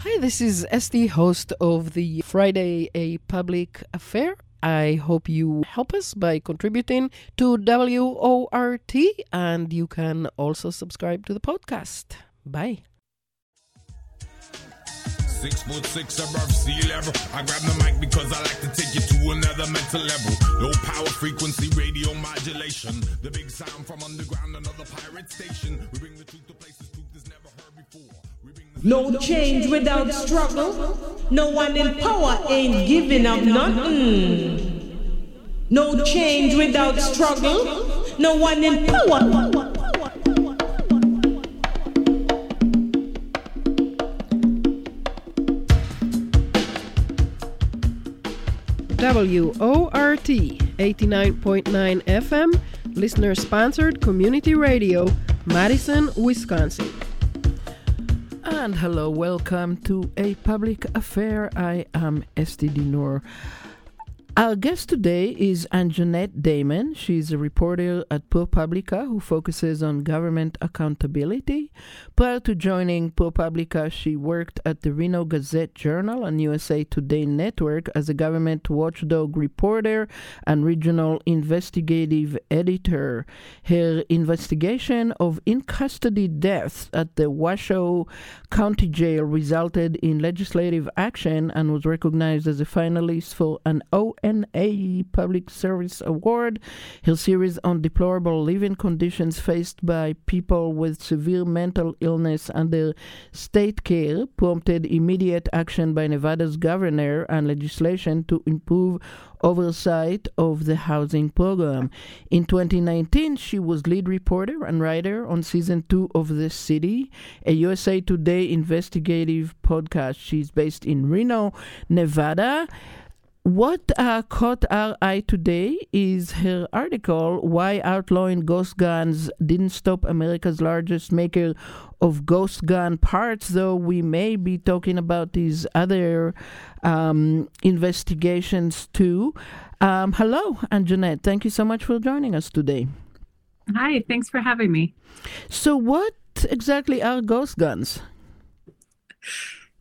Hi, this is Esty, host of the Friday A Public Affair. I hope you help us by contributing to WORT, and you can also subscribe to the podcast. Bye. Six foot six above sea level. I grab the mic because I like to take you to another mental level. Low power frequency radio modulation. The big sound from underground, another pirate station. We bring the truth to places No change without struggle. No one in power ain't giving up nothing. No change without struggle. No one in power. WORT 89.9 FM, listener sponsored community radio, Madison, Wisconsin. And hello, welcome to A Public Affair. I am Esty Dinur. Our guest today is Anjeanette Damon. She's a reporter at ProPublica who focuses on government accountability. Prior to joining ProPublica, she worked at the Reno Gazette Journal and USA Today Network as a government watchdog reporter and regional investigative editor. Her investigation of in custody deaths at the Washoe County Jail resulted in legislative action and was recognized as a finalist for an O. NA Public Service Award. Her series on deplorable living conditions faced by people with severe mental illness under state care prompted immediate action by Nevada's governor and legislation to improve oversight of the housing program. In 2019, she was lead reporter and writer on season two of The City, a USA Today investigative podcast. She's based in Reno, Nevada. What uh, caught our eye today is her article, Why Outlawing Ghost Guns Didn't Stop America's Largest Maker of Ghost Gun Parts, though we may be talking about these other um, investigations too. Um, hello, Anjeanette. Thank you so much for joining us today. Hi, thanks for having me. So, what exactly are ghost guns?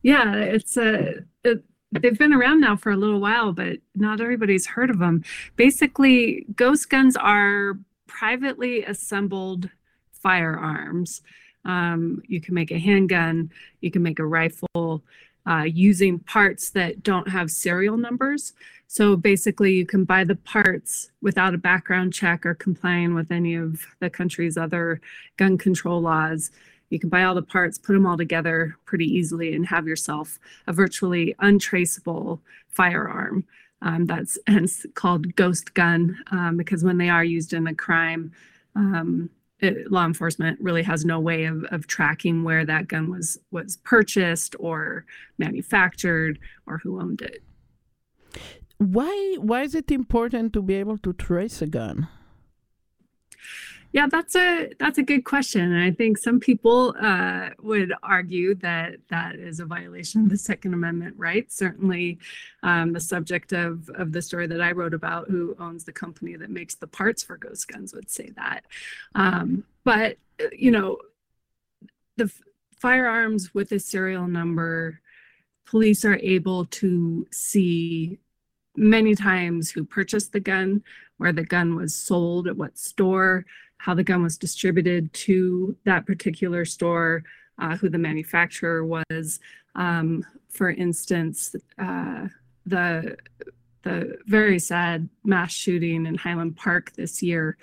Yeah, it's a. It, they've been around now for a little while, but not everybody's heard of them. Basically, ghost guns are privately assembled firearms. Um, you can make a handgun, you can make a rifle uh, using parts that don't have serial numbers. So basically, you can buy the parts without a background check or complying with any of the country's other gun control laws you can buy all the parts, put them all together pretty easily, and have yourself a virtually untraceable firearm. Um, that's hence called ghost gun um, because when they are used in a crime, um, it, law enforcement really has no way of, of tracking where that gun was was purchased or manufactured or who owned it. Why why is it important to be able to trace a gun? Yeah, that's a that's a good question, and I think some people uh, would argue that that is a violation of the Second Amendment right. Certainly, um, the subject of of the story that I wrote about, who owns the company that makes the parts for ghost guns, would say that. Um, but you know, the firearms with a serial number, police are able to see many times who purchased the gun, where the gun was sold, at what store how the gun was distributed to that particular store, uh, who the manufacturer was. Um, for instance, uh, the the very sad mass shooting in Highland Park this year,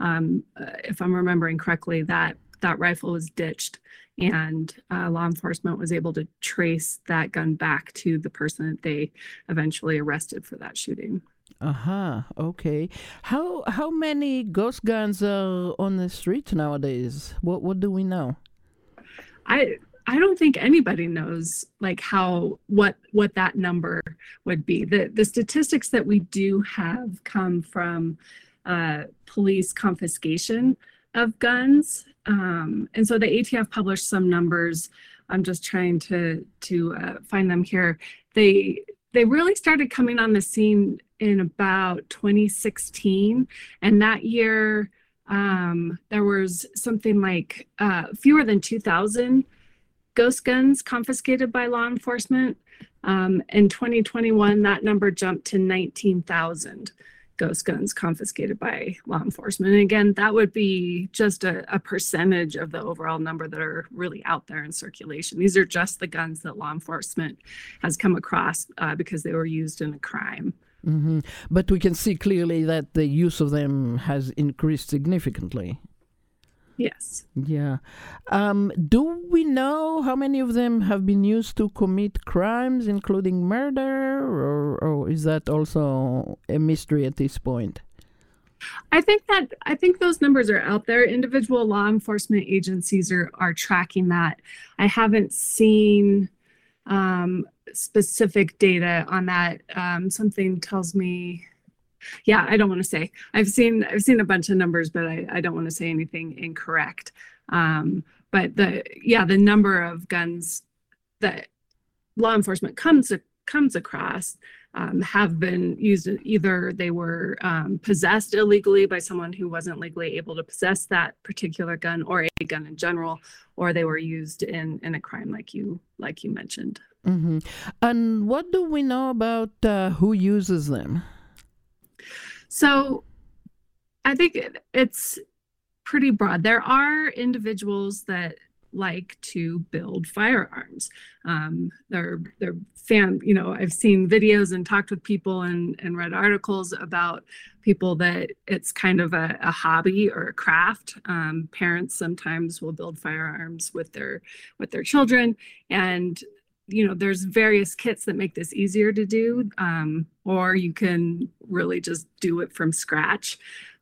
um, if I'm remembering correctly, that that rifle was ditched, and uh, law enforcement was able to trace that gun back to the person that they eventually arrested for that shooting. Uh-huh. Okay. How how many ghost guns are on the streets nowadays? What what do we know? I I don't think anybody knows like how what what that number would be. The the statistics that we do have come from uh, police confiscation of guns, um, and so the ATF published some numbers. I'm just trying to to uh, find them here. They they really started coming on the scene in about 2016 and that year um, there was something like uh, fewer than 2000 ghost guns confiscated by law enforcement. Um, in 2021, that number jumped to 19,000 ghost guns confiscated by law enforcement. And again, that would be just a, a, percentage of the overall number that are really out there in circulation. These are just the guns that law enforcement has come across uh, because they were used in a crime. Mm-hmm. But we can see clearly that the use of them has increased significantly. Yes. Yeah. Um, do we know how many of them have been used to commit crimes, including murder, or, or is that also a mystery at this point? I think that I think those numbers are out there. Individual law enforcement agencies are are tracking that. I haven't seen um, specific data on that. Um, something tells me yeah i don't want to say. I've seen i've seen a bunch of numbers but i, I don't want to say anything incorrect. Um, but the yeah the number of guns that law enforcement comes comes across um, have been used either they were um, possessed illegally by someone who wasn't legally able to possess that particular gun or a gun in general or they were used in in a crime like you like you mentioned. Mm-hmm. and what do we know about uh, who uses them so I think it's pretty broad. There are individuals that like to build firearms. Um, they're they're fan, you know, I've seen videos and talked with people and, and read articles about people that it's kind of a, a hobby or a craft. Um, parents sometimes will build firearms with their with their children and you know there's various kits that make this easier to do um, or you can really just do it from scratch.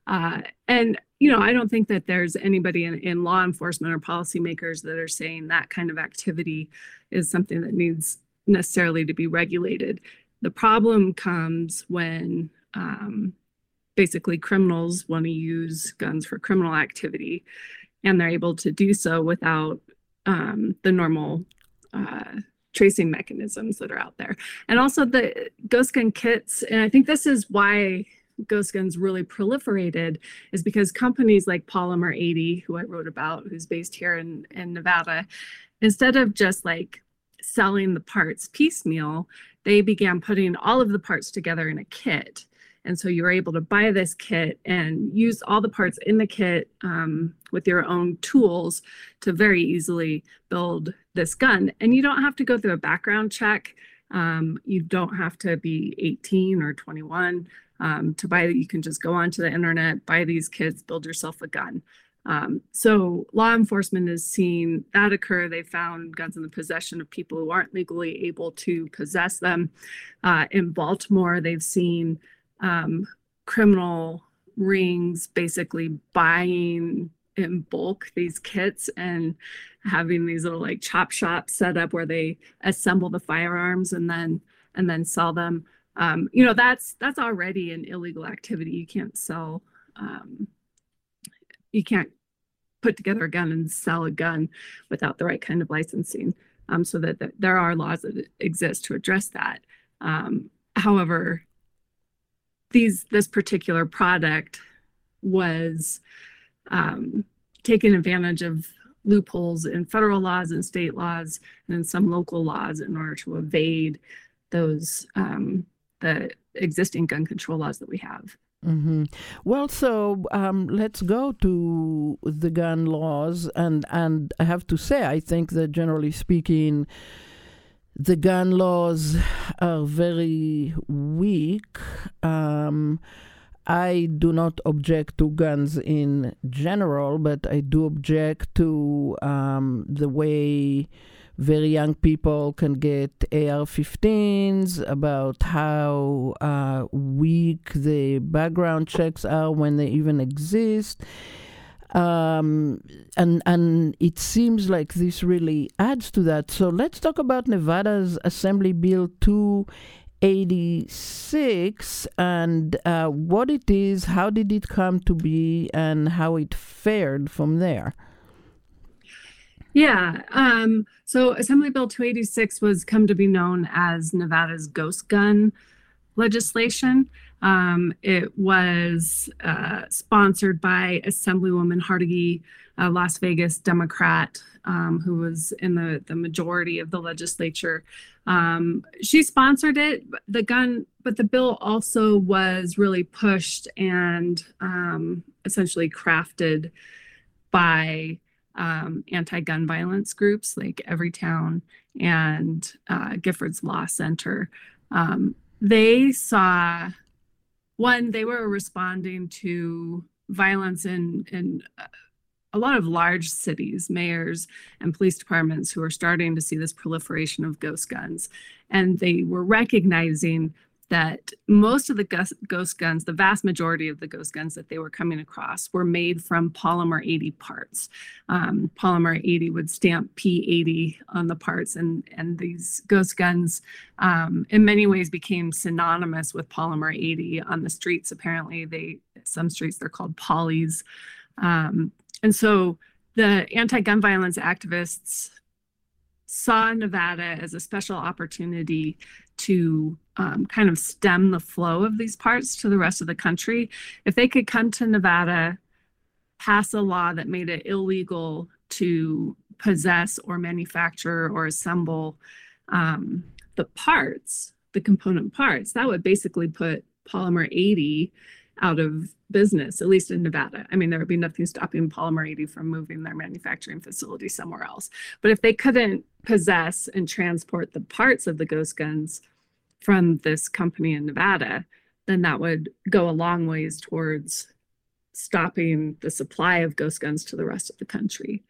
Uh, and you know i don't think that there's anybody in, in law enforcement or policymakers that are saying that kind of activity is something that needs necessarily to be regulated. The problem comes when um, basically criminals want to use guns for criminal activity and they're able to do so without um, the normal uh, tracing mechanisms that are out there. And also the ghost gun kits, and I think this is why ghost guns really proliferated is because companies like Polymer 80, who I wrote about, who's based here in, in Nevada, instead of just like selling the parts piecemeal, they began putting all of the parts together in a kit. And so you're able to buy this kit and use all the parts in the kit um, with your own tools to very easily build this gun. And you don't have to go through a background check. Um, you don't have to be 18 or 21 um, to buy. You can just go onto the internet, buy these kits, build yourself a gun. Um, so law enforcement has seen that occur. They found guns in the possession of people who aren't legally able to possess them. Uh, in Baltimore, they've seen um, criminal rings basically buying in bulk these kits and having these little like chop shops set up where they assemble the firearms and then and then sell them. Um, you know that's that's already an illegal activity. You can't sell um, you can't put together a gun and sell a gun without the right kind of licensing um, so that, that, there are laws that exist to address that. Um, however these this particular product was um, taking advantage of loopholes in federal laws and state laws and in some local laws in order to evade those um, the existing gun control laws that we have. Mm-hmm. Well, so um, let's go to the gun laws, and and I have to say, I think that generally speaking, the gun laws are very weak. Um, I do not object to guns in general, but I do object to um, the way very young people can get AR 15s, about how uh, weak the background checks are when they even exist. Um, and and it seems like this really adds to that. So let's talk about Nevada's Assembly Bill 286 and uh, what it is, how did it come to be, and how it fared from there. Yeah. Um, so Assembly Bill 286 was come to be known as Nevada's ghost gun legislation. Um, it was uh, sponsored by Assemblywoman Jauregui, a Las Vegas Democrat um, who was in the, the majority of the legislature. Um, she sponsored it, the gun, but the bill also was really pushed and um, essentially crafted by um, anti-gun violence groups like Everytown and uh, Giffords Law Center. Um, they saw one, they were responding to violence in in uh, a lot of large cities, mayors and police departments who are starting to see this proliferation of ghost guns. And they were recognizing that most of the ghost guns, the vast majority of the ghost guns that they were coming across, were made from polymer 80 parts. Um, polymer 80 would stamp P80 on the parts, and, and these ghost guns, um, in many ways, became synonymous with polymer 80 on the streets. Apparently, they some streets they're called polys. Um, and so the anti gun violence activists saw Nevada as a special opportunity to um, kind of stem the flow of these parts to the rest of the country. If they could come to Nevada, pass a law that made it illegal to possess or manufacture or assemble um, the parts, the component parts, that would basically put polymer 80 out of business, at least in Nevada. I mean, there would be nothing stopping Polymer 80 from moving their manufacturing facility somewhere else. But if they couldn't possess and transport the parts of the ghost guns from this company in Nevada, then that would go a long ways towards stopping the supply of ghost guns to the rest of the country.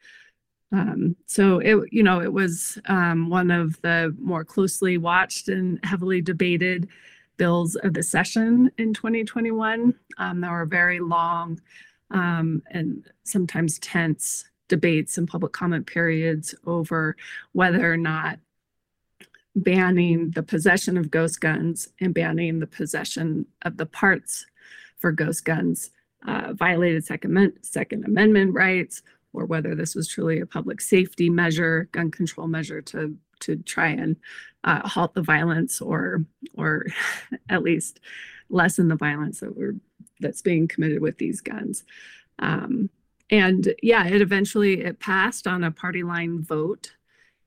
Um, so it, you know, it was um, one of the more closely watched and heavily debated bills of the session in 2021. Um, there were very long um, and sometimes tense debates and public comment periods over whether or not banning the possession of ghost guns and banning the possession of the parts for ghost guns uh, violated second, second Amendment rights or whether this was truly a public safety measure, gun control measure to to try and uh, halt the violence or or at least lessen the violence that we're that's being committed with these guns. Um, and yeah, it eventually it passed on a party line vote,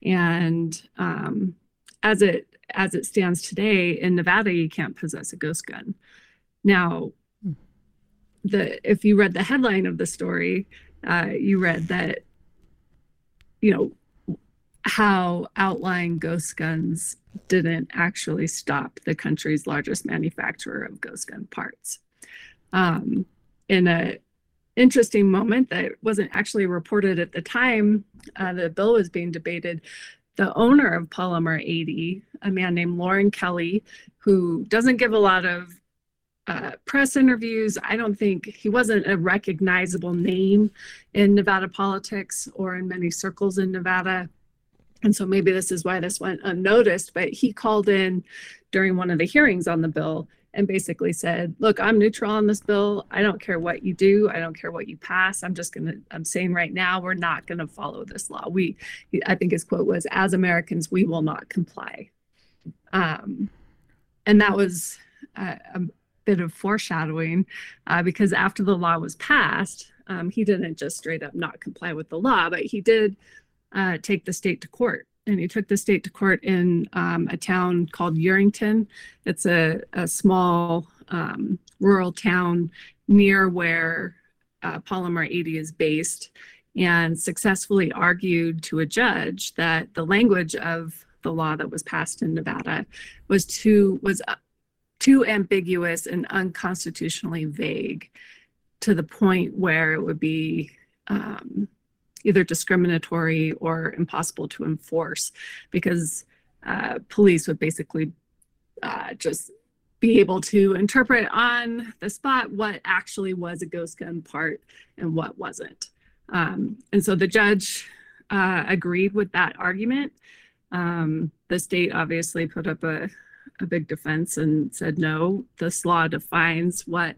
and um, as it as it stands today in Nevada, you can't possess a ghost gun. Now, hmm. the if you read the headline of the story, uh, you read that you know how outlying ghost guns didn't actually stop the country's largest manufacturer of ghost gun parts. Um, in a interesting moment that wasn't actually reported at the time uh, the bill was being debated, the owner of Polymer 80, a man named Loran Kelley, who doesn't give a lot of uh, press interviews. I don't think he wasn't a recognizable name in Nevada politics or in many circles in Nevada and so maybe this is why this went unnoticed, but he called in during one of the hearings on the bill and basically said, Look, I'm neutral on this bill. I don't care what you do. I don't care what you pass. I'm just going to, I'm saying right now, we're not going to follow this law. We, I think his quote was, As Americans, we will not comply. Um, and that was a, a bit of foreshadowing uh, because after the law was passed, um, he didn't just straight up not comply with the law, but he did uh, take the state to court. And he took the state to court in um, a town called Yerington. It's a, a small um, rural town near where uh, Polymer 80 is based, and successfully argued to a judge that the language of the law that was passed in Nevada was too was uh, too ambiguous and unconstitutionally vague to the point where it would be um, either discriminatory or impossible to enforce because uh, police would basically uh, just be able to interpret on the spot what actually was a ghost gun part and what wasn't. Um, and so the judge uh, agreed with that argument. Um, the state obviously put up a, a big defense and said, no, this law defines what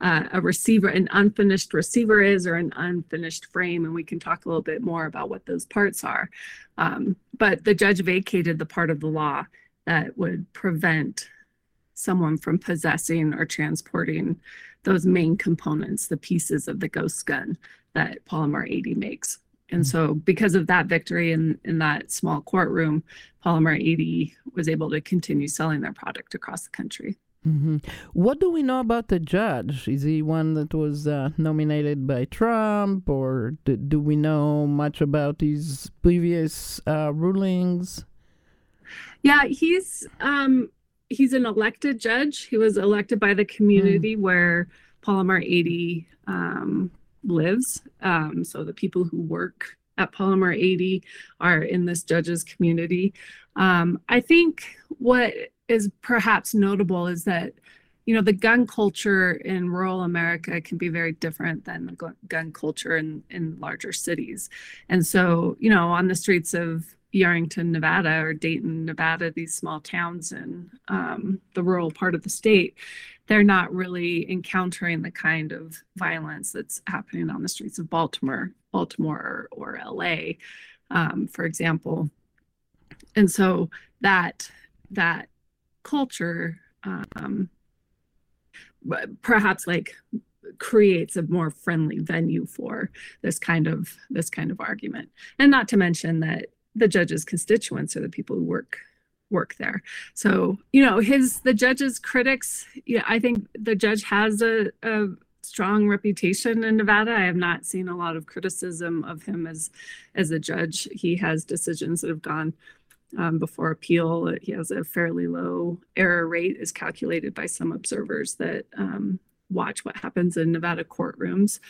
uh, a receiver, an unfinished receiver is, or an unfinished frame, and we can talk a little bit more about what those parts are. Um, but the judge vacated the part of the law that would prevent someone from possessing or transporting those main components, the pieces of the ghost gun that Polymer 80 makes. And mm-hmm. so, because of that victory in, in that small courtroom, Polymer 80 was able to continue selling their product across the country. Mm-hmm. What do we know about the judge? Is he one that was uh, nominated by Trump, or do, do, we know much about his previous uh, rulings? Yeah, he's um, he's an elected judge. He was elected by the community mm. where Polymer 80 um, lives. Um, so the people who work at Polymer 80 are in this judge's community. Um, I think what is perhaps notable is that you know the gun culture in rural america can be very different than the gun culture in in larger cities and so you know on the streets of Yerington, Nevada, or Dayton, Nevada, these small towns in um, the rural part of the state, they're not really encountering the kind of violence that's happening on the streets of Baltimore, Baltimore or, or LA, um, for example. And so that that culture um, perhaps like creates a more friendly venue for this kind of this kind of argument and not to mention that the judge's constituents are the people who work work there so you know his the judge's critics yeah i think the judge has a, a strong reputation in nevada i have not seen a lot of criticism of him as as a judge he has decisions that have gone um, before appeal. He has a fairly low error rate, is calculated by some observers that um, watch what happens in Nevada courtrooms.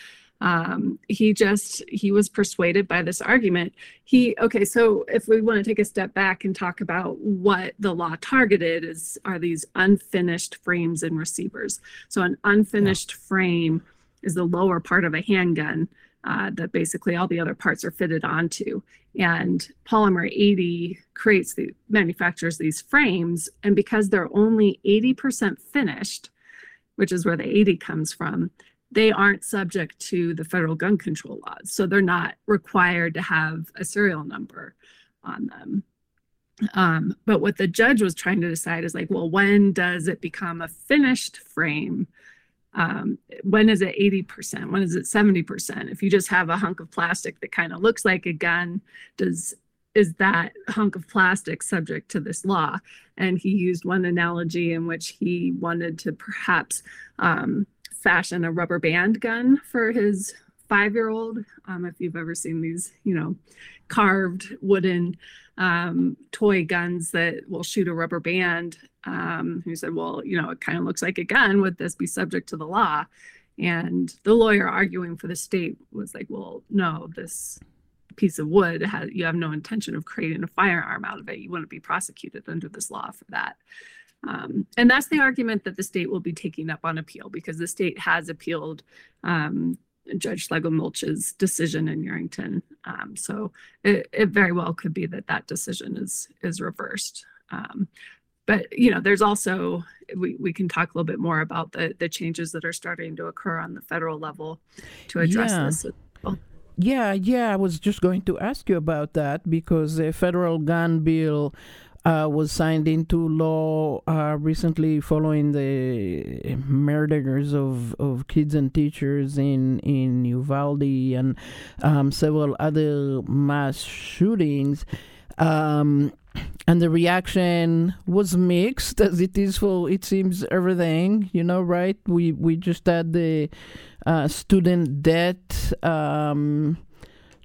Um, he just he was persuaded by this argument. He okay, so if we want to take a step back and talk about what the law targeted is are these unfinished frames and receivers. So an unfinished yeah. frame is the lower part of a handgun uh, that basically all the other parts are fitted onto. And Polymer 80 creates the manufactures these frames, and because they're only 80% finished, which is where the 80 comes from, they aren't subject to the federal gun control laws. So they're not required to have a serial number on them. Um, but what the judge was trying to decide is like, well, when does it become a finished frame? um, when is it 80% when is it 70% if you just have a hunk of plastic that kind of looks like a gun does is that hunk of plastic subject to this law and he used one analogy in which he wanted to perhaps um, fashion a rubber band gun for his five year old um, if you've ever seen these you know carved wooden um, toy guns that will shoot a rubber band. Um, who said, well, you know, it kind of looks like a gun. Would this be subject to the law? And the lawyer arguing for the state was like, well, no, this piece of wood has you have no intention of creating a firearm out of it. You wouldn't be prosecuted under this law for that. Um, and that's the argument that the state will be taking up on appeal because the state has appealed um, Judge Schlegelmilch's decision in Yerington. Um, so it, it, very well could be that that decision is is reversed. Um, but you know, there's also we, we can talk a little bit more about the the changes that are starting to occur on the federal level to address yeah. this. Yeah, yeah, I was just going to ask you about that because the federal gun bill uh, was signed into law uh, recently following the murders of, of kids and teachers in, in Uvalde and um, several other mass shootings. Um, and the reaction was mixed as it is for it seems everything you know right we we just had the uh, student debt um,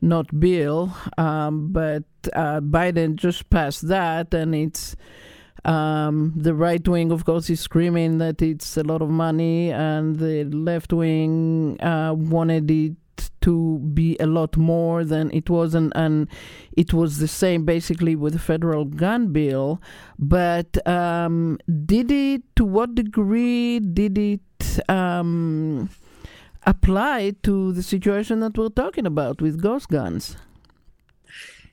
not bill, um, but uh, Biden just passed that, and it's um, the right wing, of course, is screaming that it's a lot of money, and the left wing uh, wanted it to be a lot more than it was, and, and it was the same basically with the federal gun bill. But um, did it? To what degree did it? Um, apply to the situation that we're talking about with ghost guns.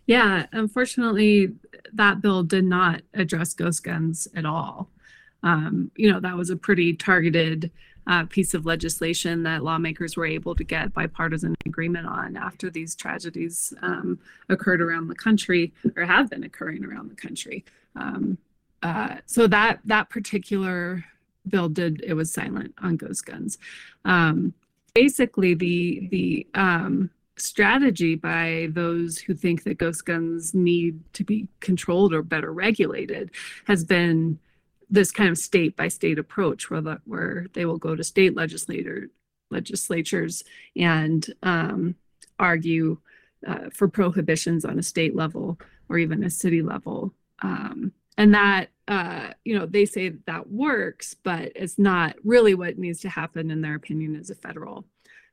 Yeah, unfortunately, that bill did not address ghost guns at all. Um, you know, that was a pretty targeted uh, piece of legislation that lawmakers were able to get bipartisan agreement on after these tragedies um, occurred around the country or have been occurring around the country. Um, uh, so that that particular bill did it was silent on ghost guns. Um, basically, the the um, strategy by those who think that ghost guns need to be controlled or better regulated has been this kind of state by state approach where the, where they will go to state legislator legislatures and um, argue uh, for prohibitions on a state level or even a city level. Um, and that uh, you know they say that works but it's not really what needs to happen in their opinion is a federal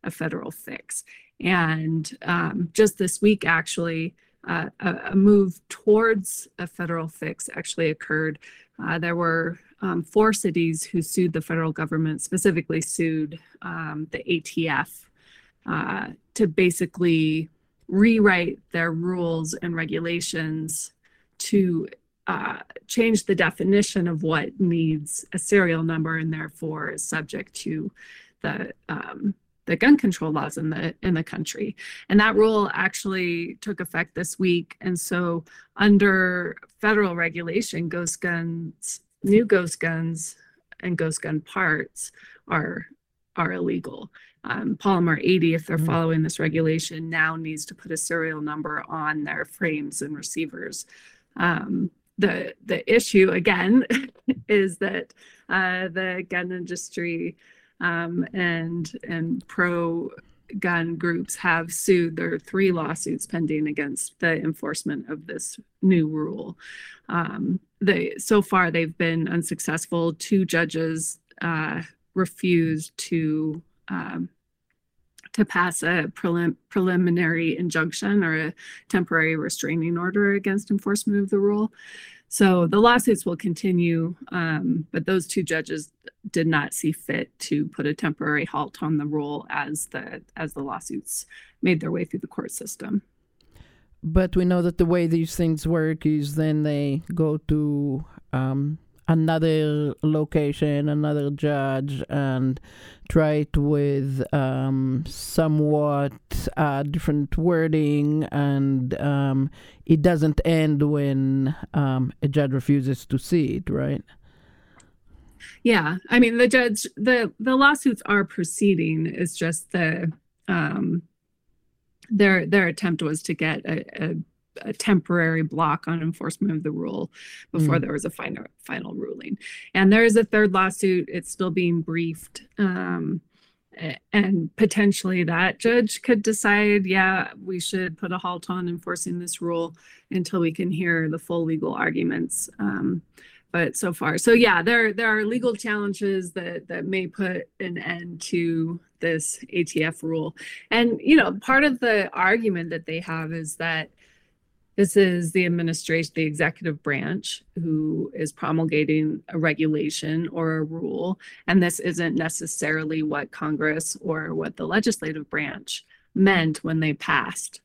a federal fix. And um, just this week actually uh, a, a, move towards a federal fix actually occurred. Uh, there were um, four cities who sued the federal government specifically sued um, the atf uh, to basically rewrite their rules and regulations to uh, change the definition of what needs a serial number and therefore is subject to the um, the gun control laws in the in the country. And that rule actually took effect this week. And so under federal regulation ghost guns new ghost guns and ghost gun parts are are illegal. Um, polymer 80 if they're mm-hmm. following this regulation now needs to put a serial number on their frames and receivers. Um, the the issue again is that uh, the gun industry um, and and pro gun groups have sued. There are three lawsuits pending against the enforcement of this new rule. Um, they so far they've been unsuccessful. Two judges uh, refused to um, to pass a prelim- preliminary injunction or a temporary restraining order against enforcement of the rule. So the lawsuits will continue, um, but those two judges did not see fit to put a temporary halt on the rule as the as the lawsuits made their way through the court system. But we know that the way these things work is then they go to um, another location, another judge, and try it with um, somewhat uh, different wording, and um, it doesn't end when um, a judge refuses to see it, right? Yeah, I mean the judge, the the lawsuits are proceeding. It's just the um, their their attempt was to get a, a a temporary block on enforcement of the rule before mm. there was a final final ruling. And there is a third lawsuit. It's still being briefed. Um, and potentially that judge could decide, yeah, we should put a halt on enforcing this rule until we can hear the full legal arguments. Um, but so far, so yeah, there there are legal challenges that that may put an end to this ATF rule. And you know, part of the argument that they have is that this is the administration, the executive branch, who is promulgating a regulation or a rule. And this isn't necessarily what Congress or what the legislative branch meant when they passed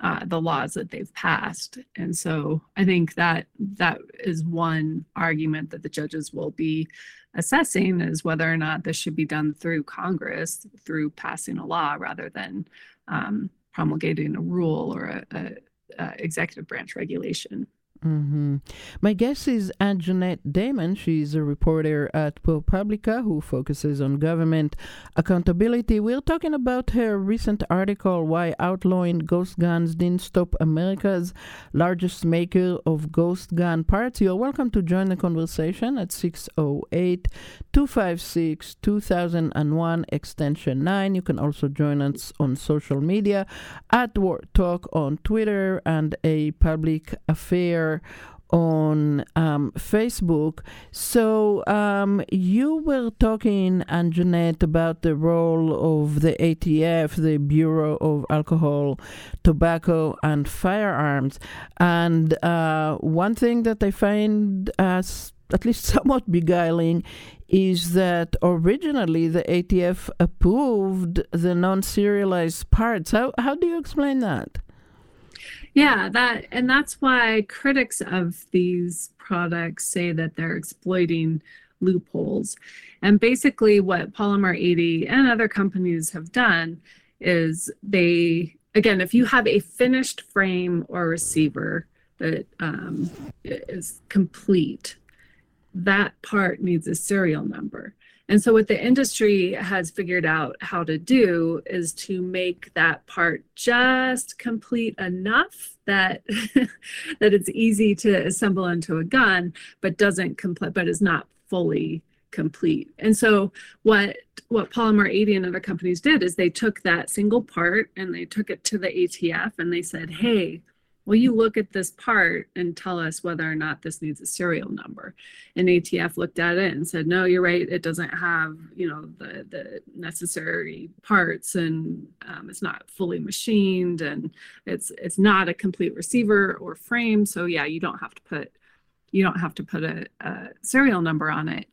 uh, the laws that they've passed. And so I think that that is one argument that the judges will be assessing is whether or not this should be done through Congress, through passing a law rather than um, promulgating a rule or a, a uh, executive branch regulation. Mm-hmm. My guest is Jeanette Damon. She's a reporter at ProPublica who focuses on government accountability. We're talking about her recent article, Why Outlawing Ghost Guns Didn't Stop America's Largest Maker of Ghost Gun Parts. You're welcome to join the conversation at 608 256 2001 extension 9. You can also join us on social media at War Talk on Twitter and a public affair on um, Facebook. So um, you were talking, Anjeanette, about the role of the ATF, the Bureau of Alcohol, Tobacco, and Firearms. And uh, one thing that I find as at least somewhat beguiling is that originally the ATF approved the non-serialized parts. How how do you explain that? Yeah, that and that's why critics of these products say that they're exploiting loopholes. And basically what Polymer 80 and other companies have done is they again, if you have a finished frame or receiver that um, is complete, that part needs a serial number. And so, what the industry has figured out how to do is to make that part just complete enough that that it's easy to assemble into a gun, but doesn't complete, but is not fully complete. And so, what what Polymer 80 and other companies did is they took that single part and they took it to the ATF and they said, "Hey, will you look at this part and tell us whether or not this needs a serial number. And atf looked at it and said no you're right. It doesn't have you know the the necessary parts and um, it's not fully machined and it's it's not a complete receiver or frame. So yeah you don't have to put you don't have to put a, a serial number on it.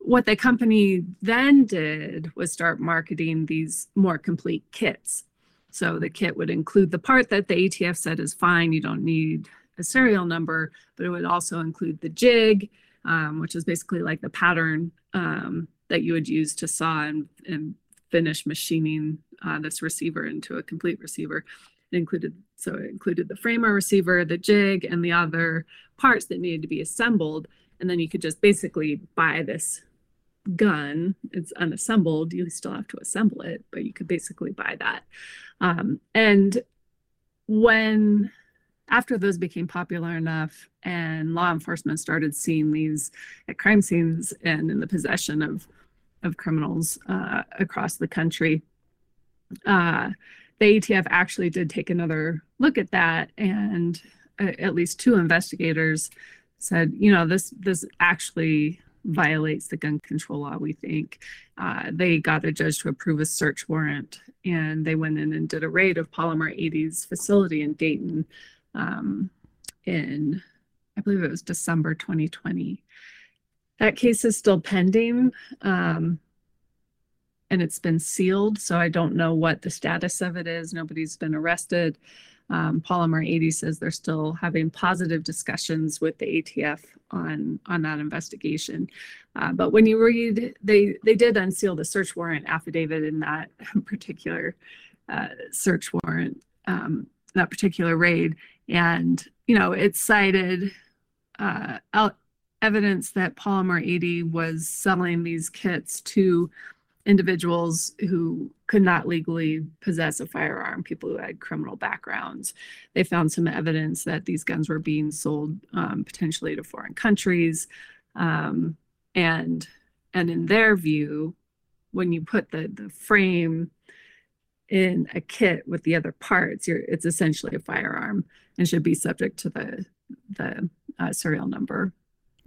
What the company then did was start marketing these more complete kits so the kit would include the part that the ATF said is fine, you don't need a serial number, but it would also include the jig, um, which is basically like the pattern um, that you would use to saw and, and finish machining uh, this receiver into a complete receiver. It included so it included the framer receiver, the jig, and the other parts that needed to be assembled. And then you could just basically buy this gun. It's unassembled. You still have to assemble it, but you could basically buy that. Um, and when after those became popular enough and law enforcement started seeing these at crime scenes and in the possession of of criminals uh, across the country uh, the atf actually did take another look at that and uh, at least two investigators said you know this this actually violates the gun control law, we think. Uh, they got a judge to approve a search warrant and they went in and did a raid of Polymer 80's facility in Dayton um, in, I believe it was December 2020. That case is still pending um, and it's been sealed, so I don't know what the status of it is. Nobody's been arrested. Um, Polymer 80 says they're still having positive discussions with the ATF on on that investigation. Uh, but when you read, they they did unseal the search warrant affidavit in that particular uh, search warrant, um, that particular raid, and you know it cited uh, evidence that Polymer 80 was selling these kits to individuals who could not legally possess a firearm, people who had criminal backgrounds. They found some evidence that these guns were being sold um, potentially to foreign countries. Um, and and in their view, when you put the, the frame in a kit with the other parts, it's essentially a firearm and should be subject to the the uh, serial number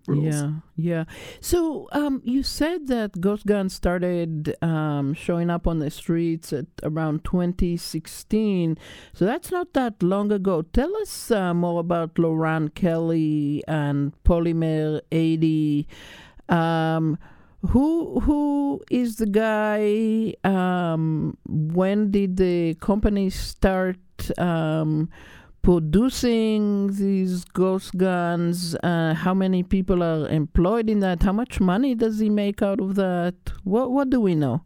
rules. Yeah, yeah. So um, you said that ghost guns started um, showing up on the streets at around 2016. So that's not that long ago. Tell us uh, more about Loran Kelley and Polymer 80. Um, who who is the guy? Um, when did the company start? Producing these ghost guns? Uh, how many people are employed in that? How much money does he make out of that? What What do we know?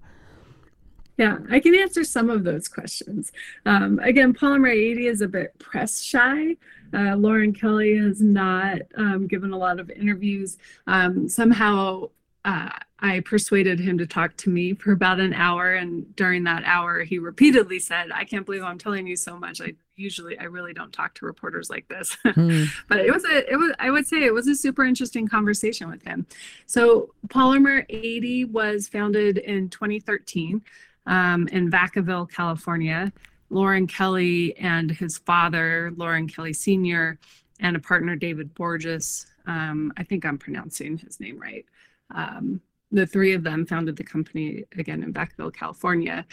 Yeah, I can answer some of those questions. Um, again, Polymer 80 is a bit press shy. Uh, Loran Kelley has not um, given a lot of interviews. Um, somehow, uh, I persuaded him to talk to me for about an hour. And during that hour, he repeatedly said, I can't believe I'm telling you so much. I usually, I really don't talk to reporters like this. Mm. but it was a, it was, I would say it was a super interesting conversation with him. So Polymer 80 was founded in 2013 um, in Vacaville, California. Loran Kelley and his father, Loran Kelley Sr., and a partner, David Borges. Um, I think I'm pronouncing his name right. Um, the three of them founded the company again in Vacaville, California.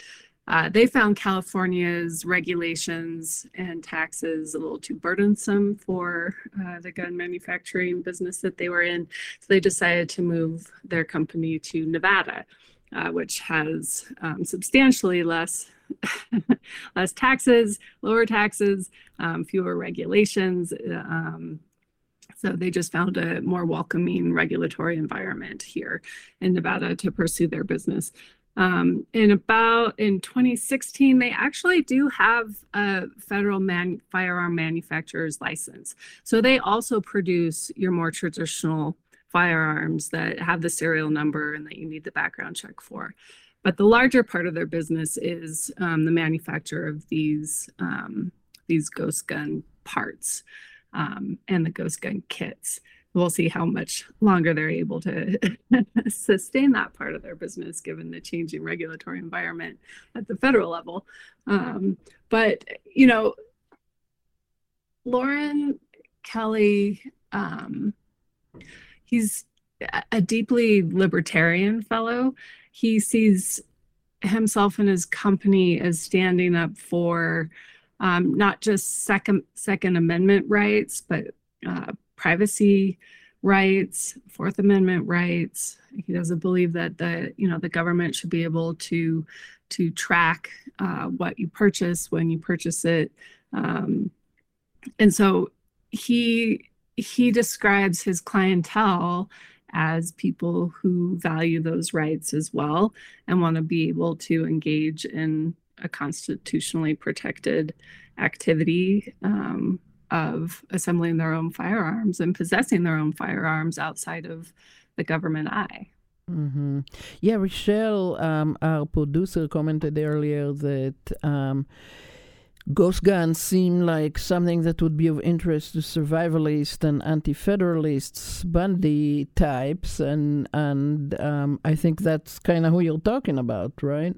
Uh, they found California's regulations and taxes a little too burdensome for uh, the gun manufacturing business that they were in. So they decided to move their company to Nevada, uh, which has um, substantially less less taxes, lower taxes, um, fewer regulations, um, so they just found a more welcoming regulatory environment here in Nevada to pursue their business. Um, in about in 2016, they actually do have a federal man, firearm manufacturer's license. So they also produce your more traditional firearms that have the serial number and that you need the background check for. But the larger part of their business is um, the manufacture of these um, these ghost gun parts um, and the ghost gun kits. We'll see how much longer they're able to sustain that part of their business given the changing regulatory environment at the federal level. Um, but you know, Loran Kelley, um, he's a deeply libertarian fellow. He sees himself and his company as standing up for um, not just second Second Amendment rights, but uh, privacy rights, Fourth Amendment rights. He doesn't believe that the you know the government should be able to to track uh, what you purchase when you purchase it, um, and so he he describes his clientele as people who value those rights as well and want to be able to engage in a constitutionally protected activity um, of assembling their own firearms and possessing their own firearms outside of the government eye. Mm-hmm. Yeah, Rochelle, um, our producer, commented earlier that um, Ghost guns seem like something that would be of interest to survivalists and anti-federalists, Bundy types, and and um, I think that's kind of who you're talking about, right?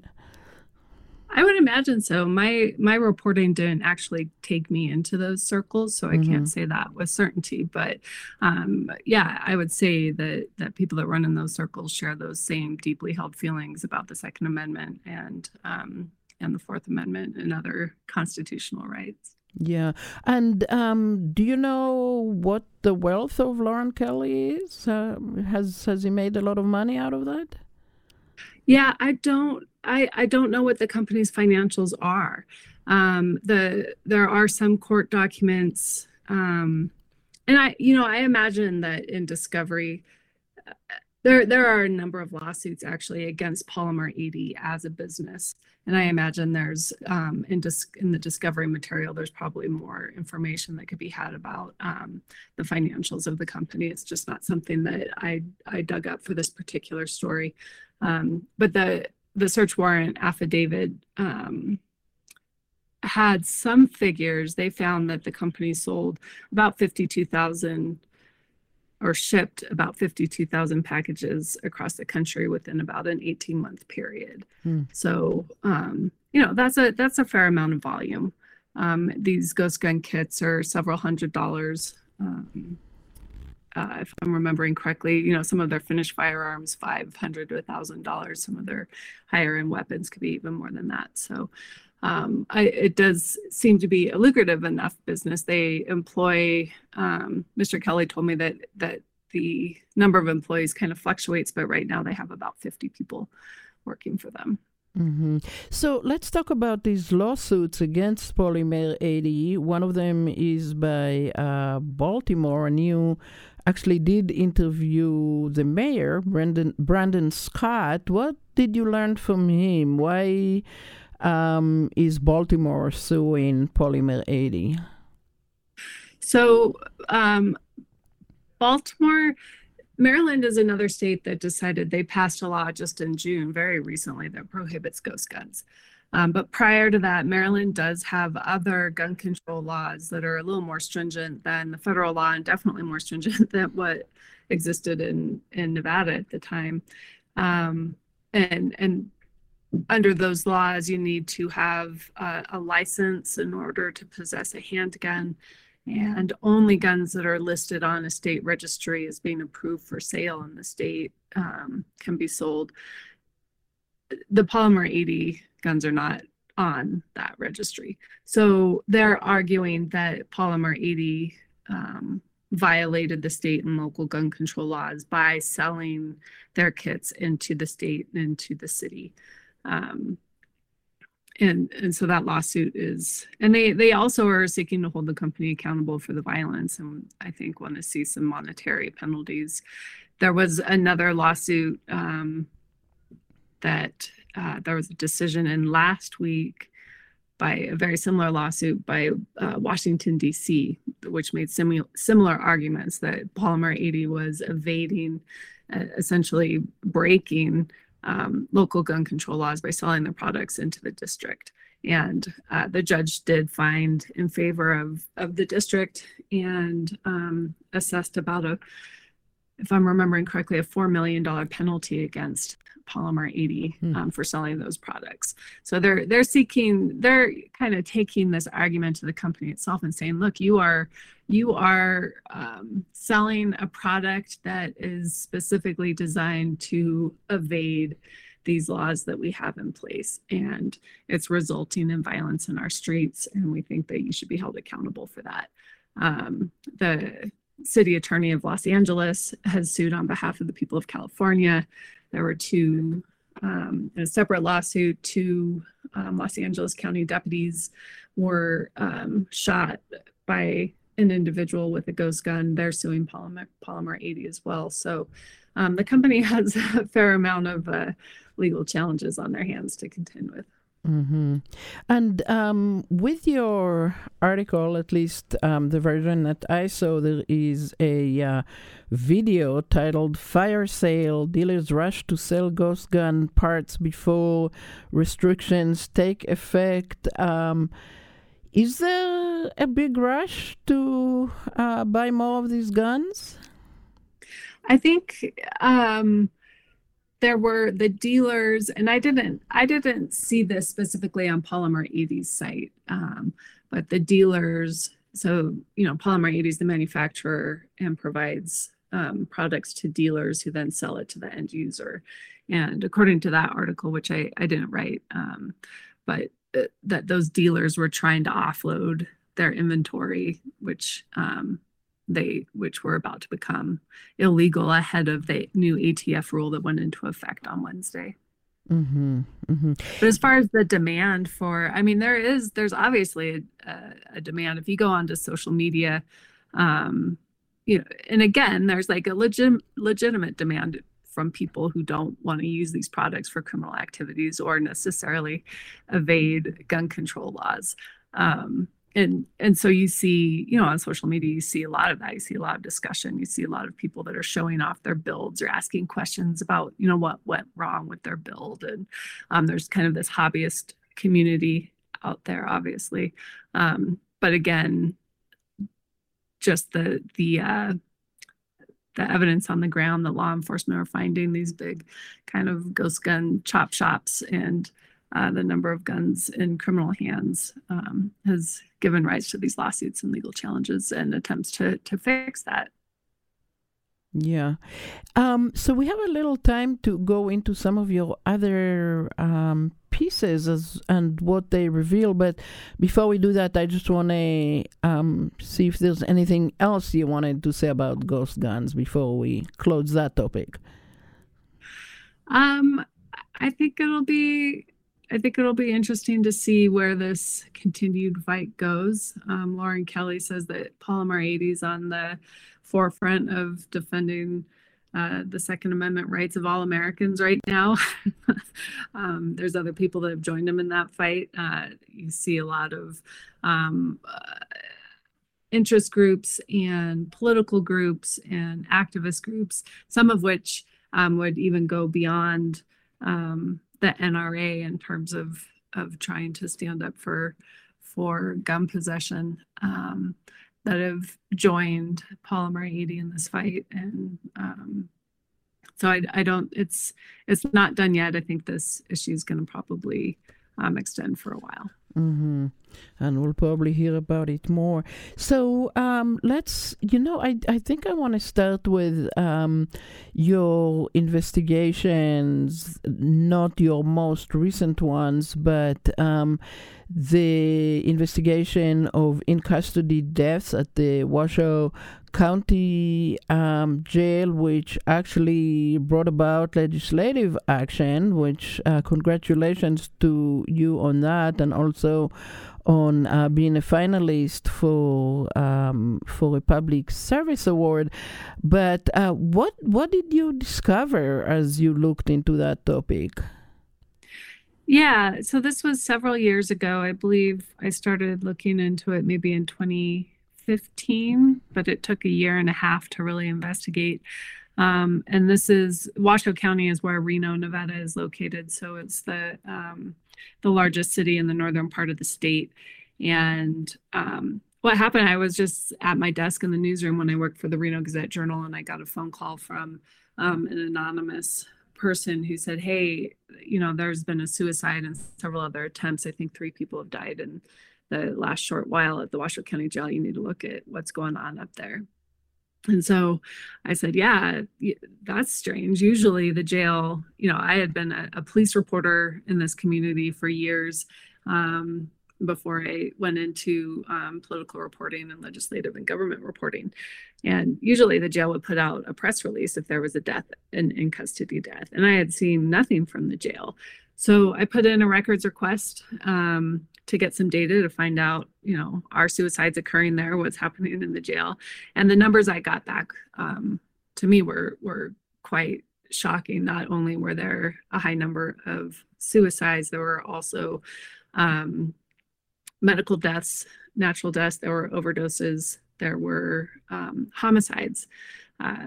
I would imagine so. My my reporting didn't actually take me into those circles, so I mm-hmm. can't say that with certainty. But um, yeah, I would say that that people that run in those circles share those same deeply held feelings about the Second Amendment and um, and the Fourth Amendment and other constitutional rights. Yeah. And um, do you know what the wealth of Loran Kelley is? Uh, has has he made a lot of money out of that? Yeah, I don't. I I don't know what the company's financials are. Um, the there are some court documents, um, and I you know I imagine that in discovery there, there are a number of lawsuits actually against Polymer 80 as a business. And I imagine there's um, in, dis- in the discovery material, there's probably more information that could be had about um, the financials of the company. It's just not something that I, I dug up for this particular story. Um, but the, the search warrant affidavit um, had some figures. They found that the company sold about 52,000 or shipped about 52,000 packages across the country within about an 18 month period. Hmm. So, um, you know, that's a that's a fair amount of volume. Um, these ghost gun kits are several hundred dollars. Um, uh, if I'm remembering correctly, you know, some of their finished firearms, 500 to $1,000. Some of their higher end weapons could be even more than that. So, um, I, it does seem to be a lucrative enough business. They employ. Um, Mr. Kelley told me that that the number of employees kind of fluctuates, but right now they have about 50 people working for them. Mm-hmm. So let's talk about these lawsuits against Polymer 80. One of them is by uh, Baltimore, a you actually did interview the mayor, Brandon Brandon Scott. What did you learn from him? Why? um, is Baltimore suing Polymer 80? So, um, Baltimore, Maryland is another state that decided they passed a law just in June, very recently, that prohibits ghost guns. Um, but prior to that, Maryland does have other gun control laws that are a little more stringent than the federal law and definitely more stringent than what existed in, in Nevada at the time. Um, and, and under those laws, you need to have a, a license in order to possess a handgun. And only guns that are listed on a state registry as being approved for sale in the state um, can be sold. The Polymer 80 guns are not on that registry. So they're arguing that Polymer 80 um, violated the state and local gun control laws by selling their kits into the state and into the city. Um, and and so that lawsuit is and they they also are seeking to hold the company accountable for the violence and i think want to see some monetary penalties there was another lawsuit um, that uh, there was a decision in last week by a very similar lawsuit by uh, Washington, D.C., which made simu- similar arguments that Polymer 80 was evading, uh, essentially breaking um, local gun control laws by selling their products into the district. And uh, the judge did find in favor of, of the district and um, assessed about a, if I'm remembering correctly, a $4 million penalty against Polymer 80 hmm. um, for selling those products. So they're they're seeking they're kind of taking this argument to the company itself and saying, look, you are you are um, selling a product that is specifically designed to evade these laws that we have in place and it's resulting in violence in our streets and we think that you should be held accountable for that um, the city attorney of los angeles has sued on behalf of the people of california there were two, um, in a separate lawsuit, two um, Los Angeles County deputies were um, shot by an individual with a ghost gun. They're suing Polymer, Polymer 80 as well. So um, the company has a fair amount of uh, legal challenges on their hands to contend with. Mm-hmm. And um, with your article, at least um, the version that I saw, there is a uh, video titled Fire Sale Dealers Rush to Sell Ghost Gun Parts Before Restrictions Take Effect. Um, is there a big rush to uh, buy more of these guns? I think um, there were the dealers and i didn't i didn't see this specifically on polymer 80's site um, but the dealers so you know polymer 80 is the manufacturer and provides um, products to dealers who then sell it to the end user. And according to that article which i, I didn't write um, but uh, that those dealers were trying to offload their inventory which um, they which were about to become illegal ahead of the new ATF rule that went into effect on Wednesday. Mm-hmm, mm-hmm. But as far as the demand for, I mean, there is there's obviously a, a demand. If you go onto social media, um, you know, and again, there's like a legit legitimate demand from people who don't want to use these products for criminal activities or necessarily evade gun control laws. Um, and and so you see you know on social media you see a lot of that. You see a lot of discussion. You see a lot of people that are showing off their builds or asking questions about you know what went wrong with their build. And um, there's kind of this hobbyist community out there obviously. Um, but again just the the uh, the evidence on the ground that law enforcement are finding these big kind of ghost gun chop shops and uh, the number of guns in criminal hands um, has given rise to these lawsuits and legal challenges and attempts to to fix that. Yeah. Um, so we have a little time to go into some of your other um, pieces as, and what they reveal. But before we do that, I just want to um, see if there's anything else you wanted to say about ghost guns before we close that topic. Um, I think it'll be I think it'll be interesting to see where this continued fight goes. Um, Loran Kelley says that Polymer 80 is on the forefront of defending uh, the Second Amendment rights of all Americans right now. um, there's other people that have joined him in that fight. Uh, you see a lot of um, uh, interest groups and political groups and activist groups, some of which um, would even go beyond um, the NRA in terms of of trying to stand up for for gun possession um, that have joined Polymer 80 in this fight, and um, so I, I don't. It's it's not done yet. I think this issue is going to probably um, extend for a while. Mm-hmm. And we'll probably hear about it more. So um, let's, you know, I, I think I want to start with um, your investigations, not your most recent ones, but um, the investigation of in custody deaths at the Washoe County um, Jail, which actually brought about legislative action, which uh, congratulations to you on that, and also on uh, being a finalist for um, for a public service award. But uh, what what did you discover as you looked into that topic? Yeah, so this was several years ago. I believe I started looking into it maybe in 2015, but it took a year and a half to really investigate. Um, and this is Washoe County is where Reno, Nevada is located. So it's the um, the largest city in the northern part of the state. And um, what happened, I was just at my desk in the newsroom when I worked for the Reno Gazette Journal, and I got a phone call from um, an anonymous person who said, Hey, you know, there's been a suicide and several other attempts. I think three people have died in the last short while at the Washoe County Jail. You need to look at what's going on up there. And so I said, Yeah, that's strange. Usually, the jail, you know, I had been a, a police reporter in this community for years. Um, before I went into um, political reporting and legislative and government reporting. And usually the jail would put out a press release if there was a death, an in custody death. And I had seen nothing from the jail. So I put in a records request um, to get some data to find out, you know, are suicides occurring there, what's happening in the jail. And the numbers I got back um, to me were, were quite shocking. Not only were there a high number of suicides, there were also um, medical deaths, natural deaths, there were overdoses, there were um, homicides, uh,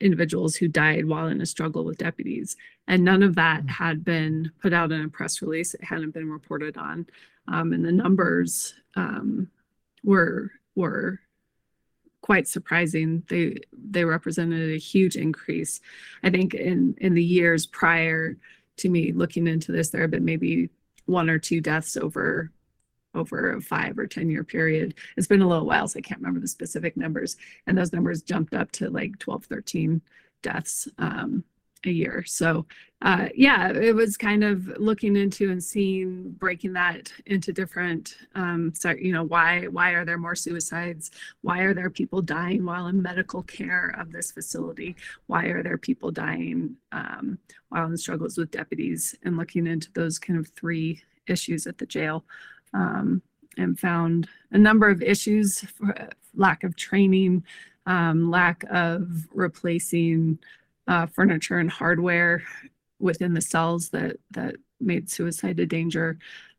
individuals who died while in a struggle with deputies. And none of that mm. had been put out in a press release, it hadn't been reported on. Um, and the numbers um, were were quite surprising. They they represented a huge increase. I think in in the years prior to me looking into this, there have been maybe one or two deaths over over a five or 10 year period. It's been a little while, so I can't remember the specific numbers. And those numbers jumped up to like 12, 13 deaths um, a year. So, uh, yeah, it was kind of looking into and seeing, breaking that into different, um, so, you know, why, why are there more suicides? Why are there people dying while in medical care of this facility? Why are there people dying um, while in struggles with deputies? And looking into those kind of three issues at the jail um, and found a number of issues for lack of training, um, lack of replacing uh, furniture and hardware within the cells that that made suicide a danger,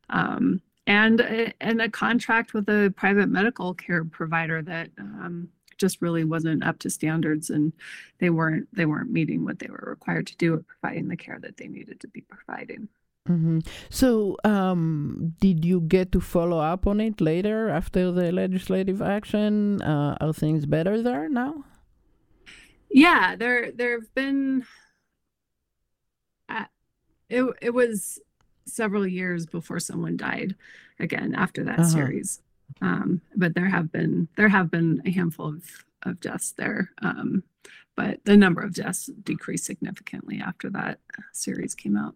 um, and a, and a contract with a private medical care provider that um, just really wasn't up to standards, and they weren't they weren't meeting what they were required to do providing the care that they needed to be providing. Mm-hmm. So, um, did you get to follow up on it later after the legislative action? Uh, are things better there now? Yeah, there there have been. Uh, it it was several years before someone died. Again, after that uh-huh. series, um, but there have been there have been a handful of of deaths there. Um, but the number of deaths decreased significantly after that series came out.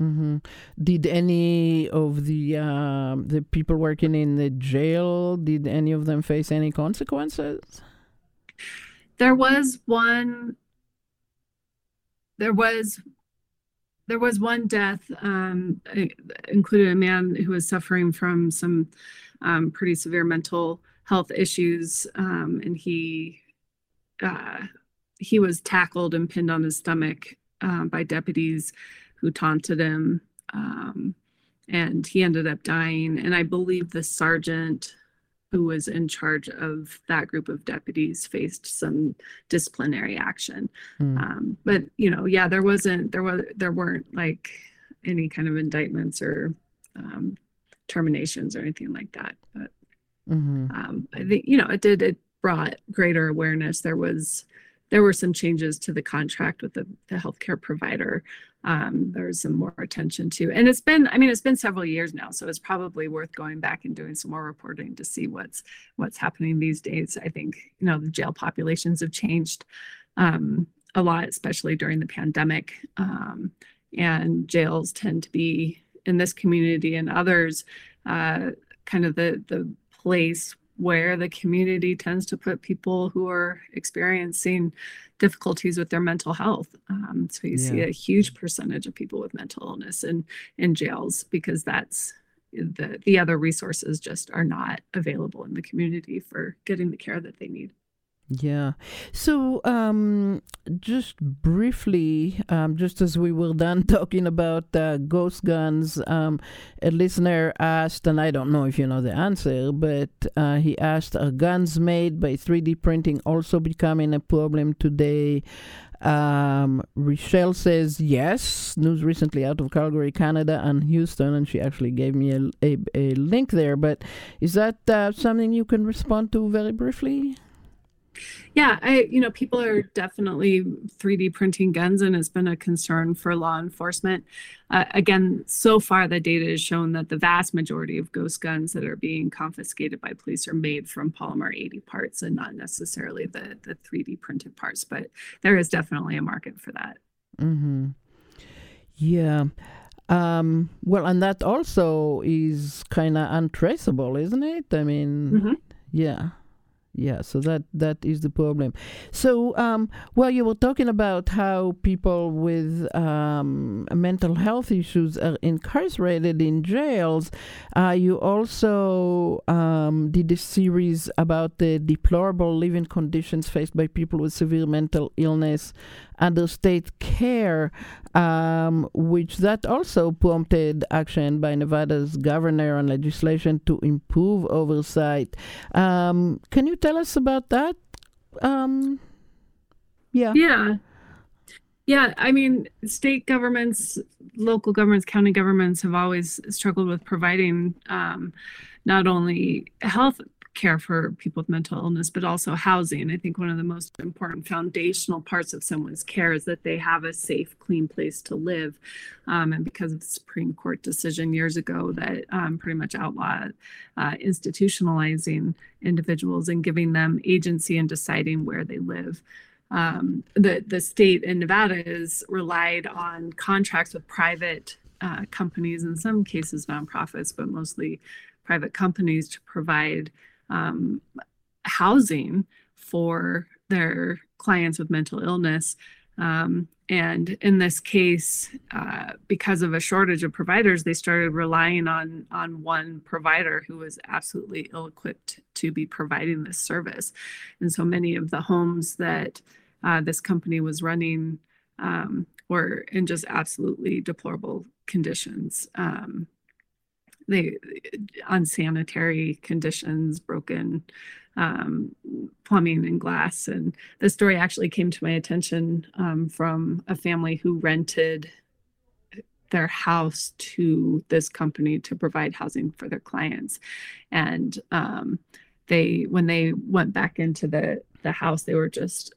Mm-hmm. Did any of the uh, the people working in the jail did any of them face any consequences? There was one. There was there was one death, um, included a man who was suffering from some um, pretty severe mental health issues, um, and he uh, he was tackled and pinned on his stomach uh, by deputies who taunted him. Um, and he ended up dying. And I believe the sergeant who was in charge of that group of deputies faced some disciplinary action. Mm. Um, but you know, yeah, there wasn't there was there weren't like any kind of indictments or um, terminations or anything like that. But mm-hmm. um, I think you know it did it brought greater awareness. There was there were some changes to the contract with the, the healthcare provider. Um, there's some more attention to, and it's been, I mean, it's been several years now, so it's probably worth going back and doing some more reporting to see what's what's happening these days. I think you know the jail populations have changed um, a lot, especially during the pandemic, um, and jails tend to be in this community and others uh, kind of the the place where the community tends to put people who are experiencing difficulties with their mental health. Um, so you yeah. see a huge percentage of people with mental illness in in jails because that's the the other resources just are not available in the community for getting the care that they need. Yeah. So, um, just briefly, um, just as we were done talking about uh, ghost guns, um, a listener asked, and I don't know if you know the answer, but uh, he asked, Are guns made by 3D printing also becoming a problem today? Um, Rochelle says yes. News recently out of Calgary, Canada, and Houston, and she actually gave me a, a, a link there. But is that uh, something you can respond to very briefly? Yeah, I you know people are definitely 3D printing guns, and it's been a concern for law enforcement. Uh, again, so far the data has shown that the vast majority of ghost guns that are being confiscated by police are made from polymer 80 parts and not necessarily the the 3D printed parts. But there is definitely a market for that. Mm-hmm. Yeah. Um, well, and that also is kind of untraceable, isn't it? I mean, mm-hmm. yeah yeah so that that is the problem. So um, well you were talking about how people with um, mental health issues are incarcerated in jails uh, you also um, did a series about the deplorable living conditions faced by people with severe mental illness under state care, um, which that also prompted action by Nevada's governor on legislation to improve oversight. Um, can you tell us about that? Um, yeah. Yeah. Yeah, I mean, state governments, local governments, county governments have always struggled with providing um, not only health care for people with mental illness, but also housing. I think one of the most important foundational parts of someone's care is that they have a safe, clean place to live. Um, and because of the Supreme Court decision years ago that um, pretty much outlawed uh, institutionalizing individuals and giving them agency in deciding where they live. Um, the the state in Nevada has relied on contracts with private uh, companies, in some cases nonprofits, but mostly private companies to provide um, housing for their clients with mental illness. Um, and in this case, uh, because of a shortage of providers, they started relying on on one provider who was absolutely ill-equipped to be providing this service. And so many of the homes that uh, this company was running um, were in just absolutely deplorable conditions. Um, they unsanitary conditions, broken um, plumbing and glass. And the story actually came to my attention um, from a family who rented their house to this company to provide housing for their clients. And um, they, when they went back into the the house, they were just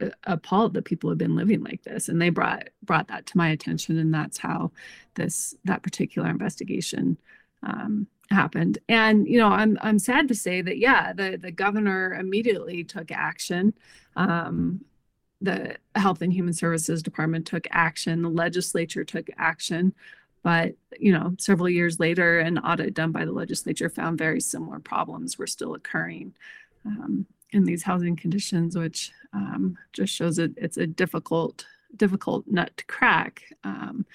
uh, appalled that people have been living like this and they brought brought that to my attention and that's how this that particular investigation um, happened. And you know, I'm I'm sad to say that yeah, the the governor immediately took action. Um, the Health and Human Services Department took action. The legislature took action. But you know, several years later, an audit done by the legislature found very similar problems were still occurring um, in these housing conditions, which um, just shows it, it's a difficult difficult nut to crack. Um,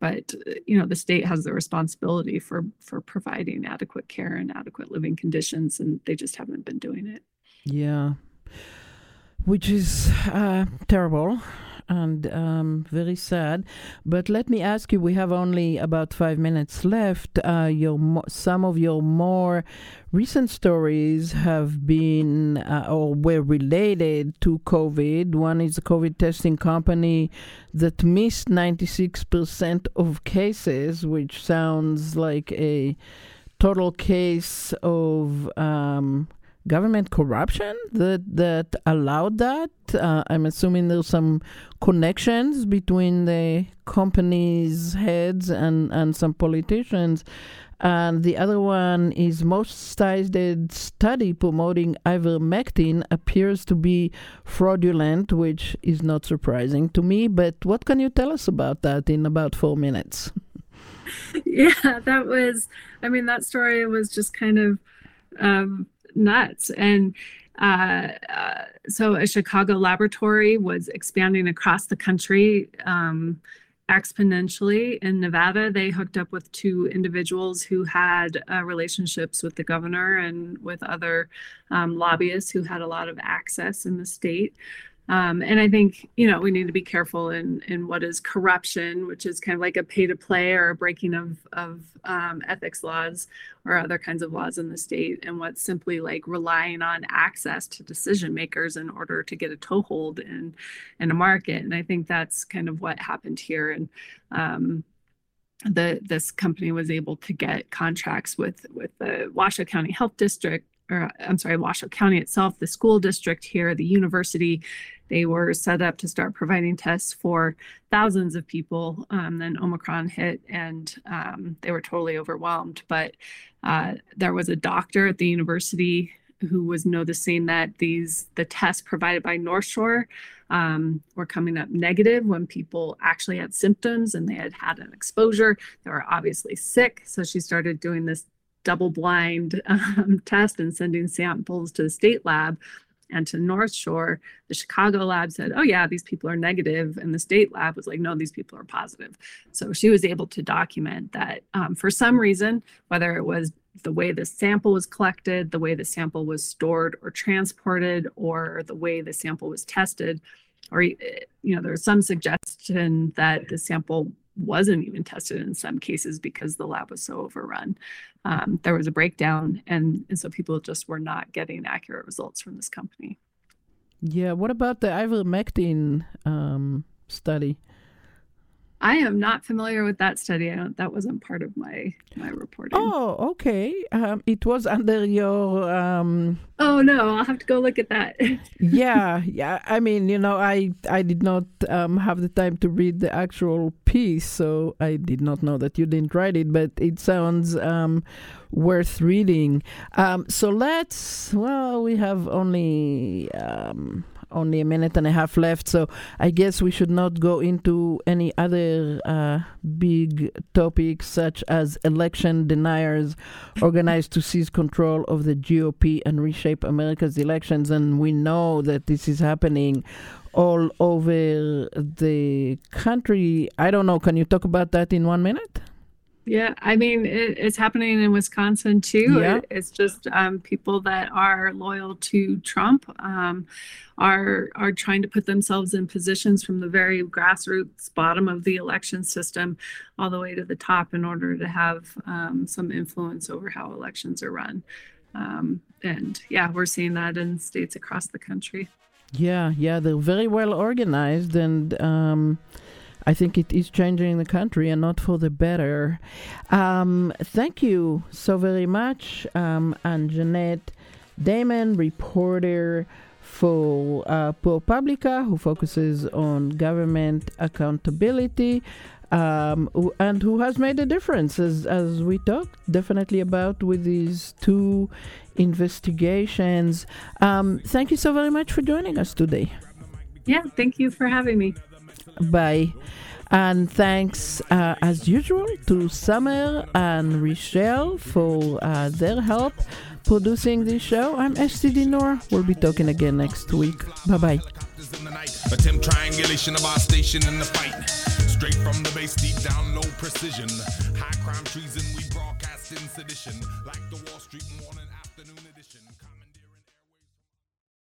but uh, you know the state has the responsibility for for providing adequate care and adequate living conditions and they just haven't been doing it. Yeah. Which is uh, terrible and um, very sad. But let me ask you: We have only about five minutes left. Uh, your some of your more recent stories have been uh, or were related to COVID. One is a COVID testing company that missed ninety six percent of cases, which sounds like a total case of um, government corruption that that allowed that. Uh, I'm assuming there's some connections between the companies' heads and and some politicians. And the other one is most cited study promoting ivermectin appears to be fraudulent, which is not surprising to me. But what can you tell us about that in about four minutes? yeah, that was, I mean, that story was just kind of um, nuts. And uh, uh, so a Chicago laboratory was expanding across the country, um, exponentially. In Nevada, they hooked up with two individuals who had uh, relationships with the governor and with other um, lobbyists who had a lot of access in the state. Um, and I think you know we need to be careful in in what is corruption, which is kind of like a pay to play or a breaking of of um, ethics laws or other kinds of laws in the state, and what's simply like relying on access to decision makers in order to get a toehold in in a market. And I think that's kind of what happened here. And um, the this company was able to get contracts with with the Washoe County Health District or I'm sorry, Washoe County itself, the school district here, the university, they were set up to start providing tests for thousands of people. Um, then Omicron hit and um, they were totally overwhelmed. But uh, there was a doctor at the university who was noticing that these the tests provided by North Shore um, were coming up negative when people actually had symptoms and they had had an exposure. They were obviously sick, so she started doing this double blind um, test and sending samples to the state lab and to North Shore, the Chicago lab said, oh, yeah, these people are negative. And the state lab was like, no, these people are positive. So she was able to document that um, for some reason, whether it was the way the sample was collected, the way the sample was stored or transported, or the way the sample was tested, or, you know, there's some suggestion that the sample wasn't even tested in some cases because the lab was so overrun. Um, there was a breakdown, and, and so people just were not getting accurate results from this company. Yeah. What about the ivermectin um, study? I am not familiar with that study. I don't, that wasn't part of my my reporting. Oh, okay. Um, it was under your. Um... Oh no, I'll have to go look at that. yeah, yeah. I mean, you know, I I did not um, have the time to read the actual piece, so I did not know that you didn't write it. But it sounds um, worth reading. Um, so let's. Well, we have only um, only a minute and a half left, so I guess we should not go into any other uh, big topics such as election deniers organized to seize control of the GOP and reshape America's elections. And we know that this is happening all over the country. I don't know. Can you talk about that in one minute? Yeah, I mean, it, it's happening in Wisconsin too. Yeah. It, it's just um, people that are loyal to Trump um, are are trying to put themselves in positions from the very grassroots bottom of the election system all the way to the top in order to have um, some influence over how elections are run. Um, and yeah, we're seeing that in states across the country. Yeah, yeah, they're very well organized and um, I think it is changing the country and not for the better. Um, thank you so very much, um, Anjeanette Damon, reporter for uh, ProPublica, who focuses on government accountability. Um, and who has made a difference, as, as we talked definitely about with these two investigations. Um, thank you so very much for joining us today. Yeah, thank you for having me. Bye. And thanks, uh, as usual, to Summer and Richelle for uh, their help producing this show. I'm Esty Dinur. We'll be talking again next week. Bye bye. Attempt triangulation of our station in the fight. Straight from the base, deep down, low precision. High crime treason, we broadcast in sedition. Like the Wall Street morning.